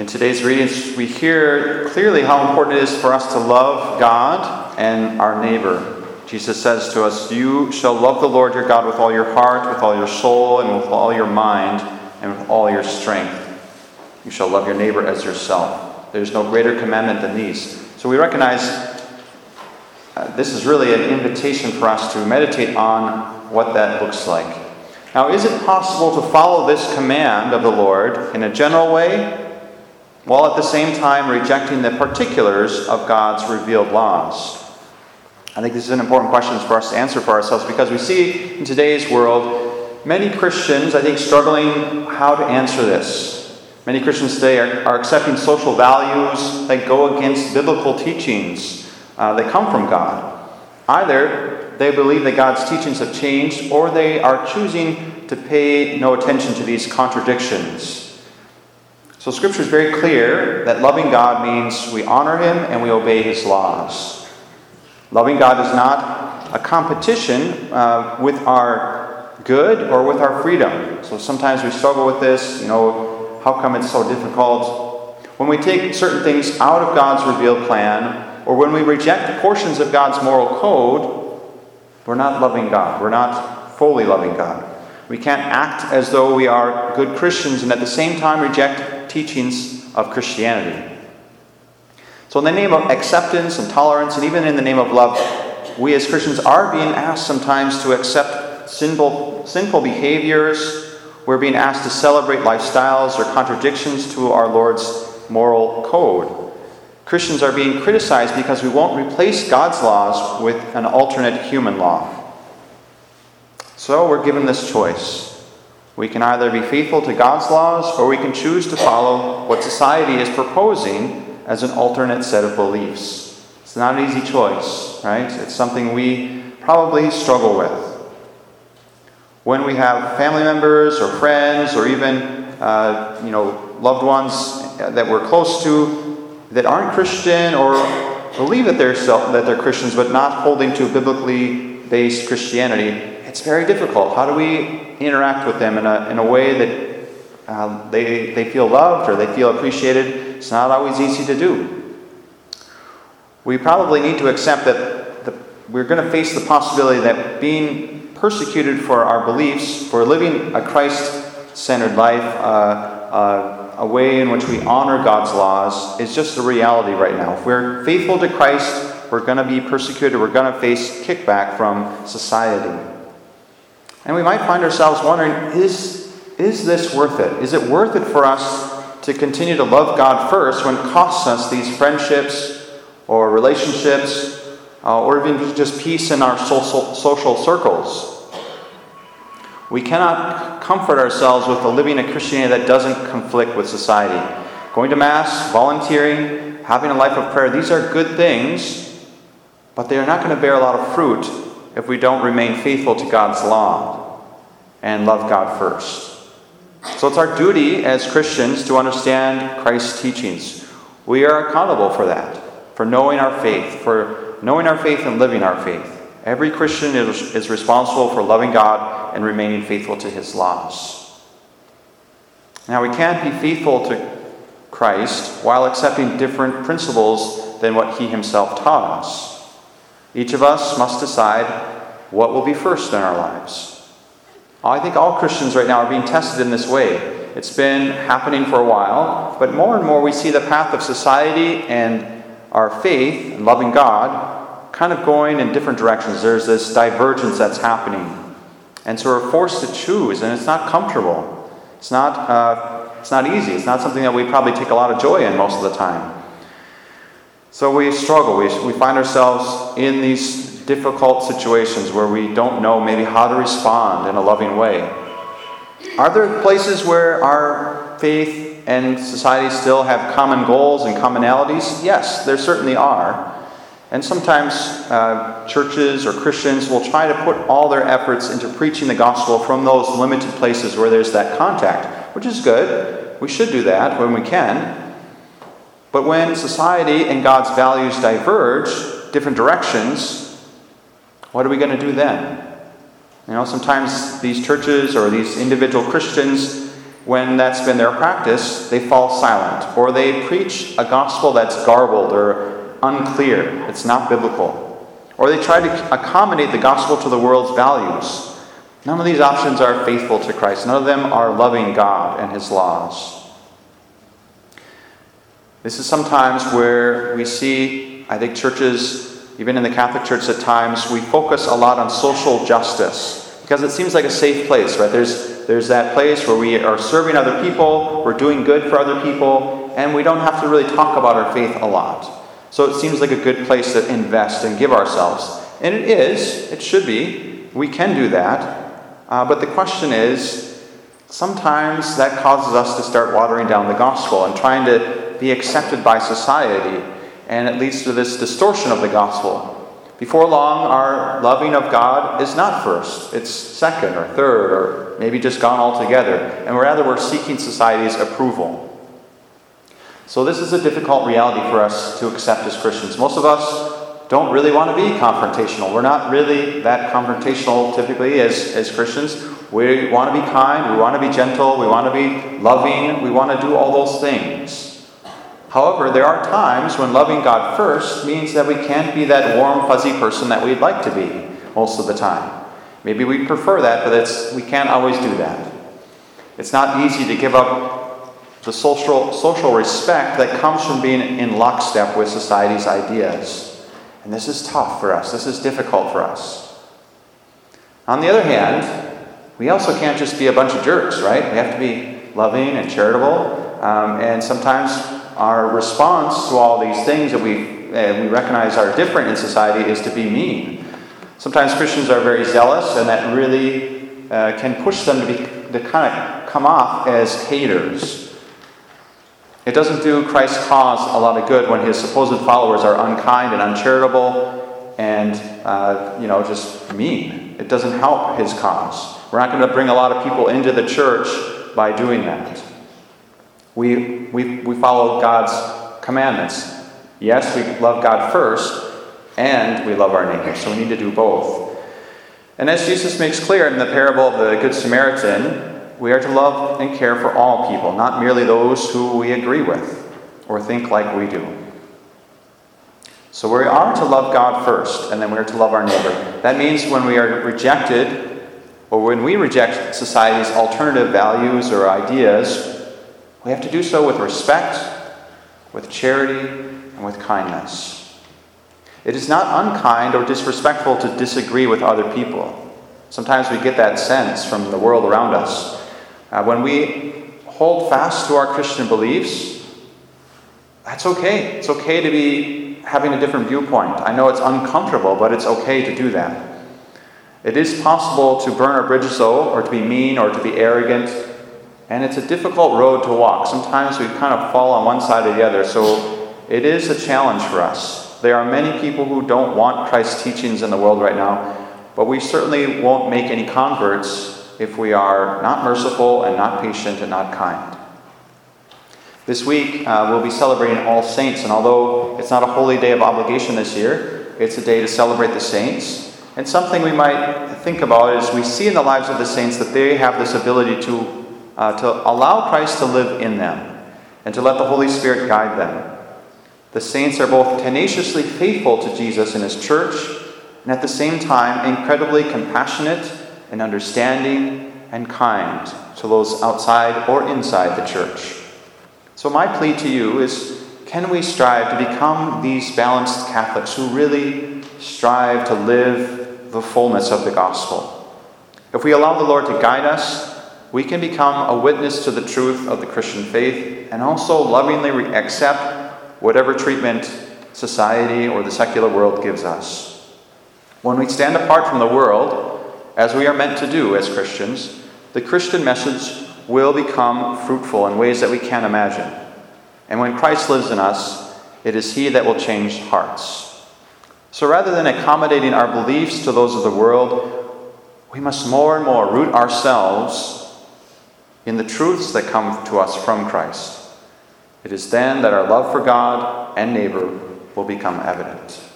In today's readings, we hear clearly how important it is for us to love God and our neighbor. Jesus says to us, You shall love the Lord your God with all your heart, with all your soul, and with all your mind, and with all your strength. You shall love your neighbor as yourself. There's no greater commandment than these. So we recognize uh, this is really an invitation for us to meditate on what that looks like. Now, is it possible to follow this command of the Lord in a general way while at the same time rejecting the particulars of God's revealed laws? I think this is an important question for us to answer for ourselves because we see in today's world many Christians, I think, struggling how to answer this. Many Christians today are, are accepting social values that go against biblical teachings uh, that come from God. Either they believe that God's teachings have changed, or they are choosing to pay no attention to these contradictions. So, Scripture is very clear that loving God means we honor Him and we obey His laws. Loving God is not a competition uh, with our good or with our freedom. So sometimes we struggle with this. You know, how come it's so difficult? When we take certain things out of God's revealed plan, or when we reject portions of God's moral code, we're not loving God. We're not fully loving God. We can't act as though we are good Christians and at the same time reject teachings of Christianity. So, in the name of acceptance and tolerance, and even in the name of love, we as Christians are being asked sometimes to accept sinful, sinful behaviors. We're being asked to celebrate lifestyles or contradictions to our Lord's moral code. Christians are being criticized because we won't replace God's laws with an alternate human law. So we're given this choice. We can either be faithful to God's laws or we can choose to follow what society is proposing as an alternate set of beliefs. It's not an easy choice, right? It's something we probably struggle with. When we have family members or friends or even uh, you know loved ones that we're close to that aren't Christian or believe that they're self, that they're Christians but not holding to biblically based Christianity, it's very difficult. How do we interact with them in a, in a way that uh, they, they feel loved or they feel appreciated it's not always easy to do. We probably need to accept that the, we're going to face the possibility that being persecuted for our beliefs, for living a Christ centered life, uh, uh, a way in which we honor God's laws, is just a reality right now. If we're faithful to Christ, we're going to be persecuted, we're going to face kickback from society. And we might find ourselves wondering is, is this worth it? Is it worth it for us to continue to love God first when it costs us these friendships or relationships uh, or even just peace in our social, social circles. We cannot comfort ourselves with a living a Christianity that doesn't conflict with society. Going to Mass, volunteering, having a life of prayer, these are good things, but they are not going to bear a lot of fruit if we don't remain faithful to God's law and love God first. So it's our duty as Christians to understand Christ's teachings. We are accountable for that, for knowing our faith, for knowing our faith and living our faith. Every Christian is, is responsible for loving God and remaining faithful to his laws. Now, we can't be faithful to Christ while accepting different principles than what he himself taught us. Each of us must decide what will be first in our lives. I think all Christians right now are being tested in this way. It's been happening for a while, but more and more we see the path of society and our faith and loving God kind of going in different directions. There's this divergence that's happening. And so we're forced to choose, and it's not comfortable. It's not, uh, it's not easy. It's not something that we probably take a lot of joy in most of the time. So we struggle. We, we find ourselves in these difficult situations where we don't know maybe how to respond in a loving way? Are there places where our faith and society still have common goals and commonalities? Yes, there certainly are. And sometimes uh, churches or Christians will try to put all their efforts into preaching the gospel from those limited places where there's that contact, which is good. We should do that when we can. But when society and God's values diverge different directions, what are we going to do then? You know, sometimes these churches or these individual Christians when that's been their practice, they fall silent, or they preach a gospel that's garbled or unclear, it's not biblical. Or they try to accommodate the gospel to the world's values. None of these options are faithful to Christ. None of them are loving God and His laws. This is sometimes where we see, I think, churches, even in the Catholic Church at times, we focus a lot on social justice because it seems like a safe place, right? There's, there's that place where we are serving other people, we're doing good for other people, and we don't have to really talk about our faith a lot. So it seems like a good place to invest and give ourselves. And it is, it should be. We can do that. Uh, but the question is sometimes that causes us to start watering down the gospel and trying to be accepted by society. And it leads to this distortion of the gospel. Before long, our loving of God is not first, it's second or third, or maybe just gone altogether. And rather, we're seeking society's approval. So, this is a difficult reality for us to accept as Christians. Most of us don't really want to be confrontational. We're not really that confrontational typically as, as Christians. We want to be kind, we want to be gentle, we want to be loving, we want to do all those things. However, there are times when loving God first means that we can't be that warm, fuzzy person that we'd like to be most of the time. Maybe we prefer that, but we can't always do that. It's not easy to give up the social, social respect that comes from being in lockstep with society's ideas. And this is tough for us, this is difficult for us. On the other hand, we also can't just be a bunch of jerks, right? We have to be loving and charitable. Um, and sometimes our response to all these things that we, we recognize are different in society is to be mean. Sometimes Christians are very zealous, and that really uh, can push them to, be, to kind of come off as haters. It doesn't do Christ's cause a lot of good when his supposed followers are unkind and uncharitable and, uh, you know, just mean. It doesn't help his cause. We're not going to bring a lot of people into the church by doing that. We, we, we follow God's commandments. Yes, we love God first, and we love our neighbor. So we need to do both. And as Jesus makes clear in the parable of the Good Samaritan, we are to love and care for all people, not merely those who we agree with or think like we do. So we are to love God first, and then we are to love our neighbor. That means when we are rejected, or when we reject society's alternative values or ideas, we have to do so with respect, with charity, and with kindness. It is not unkind or disrespectful to disagree with other people. Sometimes we get that sense from the world around us. Uh, when we hold fast to our Christian beliefs, that's okay. It's okay to be having a different viewpoint. I know it's uncomfortable, but it's okay to do that. It is possible to burn our bridges, though, or to be mean, or to be arrogant, and it's a difficult road to walk. Sometimes we kind of fall on one side or the other, so it is a challenge for us. There are many people who don't want Christ's teachings in the world right now, but we certainly won't make any converts if we are not merciful and not patient and not kind. This week, uh, we'll be celebrating All Saints, and although it's not a holy day of obligation this year, it's a day to celebrate the saints. And something we might think about is we see in the lives of the saints that they have this ability to, uh, to allow Christ to live in them and to let the Holy Spirit guide them. The saints are both tenaciously faithful to Jesus and his church, and at the same time incredibly compassionate and understanding and kind to those outside or inside the church. So, my plea to you is can we strive to become these balanced Catholics who really strive to live the fullness of the gospel? If we allow the Lord to guide us, we can become a witness to the truth of the Christian faith and also lovingly accept whatever treatment society or the secular world gives us. When we stand apart from the world, as we are meant to do as Christians, the Christian message will become fruitful in ways that we can't imagine. And when Christ lives in us, it is He that will change hearts. So rather than accommodating our beliefs to those of the world, we must more and more root ourselves in the truths that come to us from Christ. It is then that our love for God and neighbor will become evident.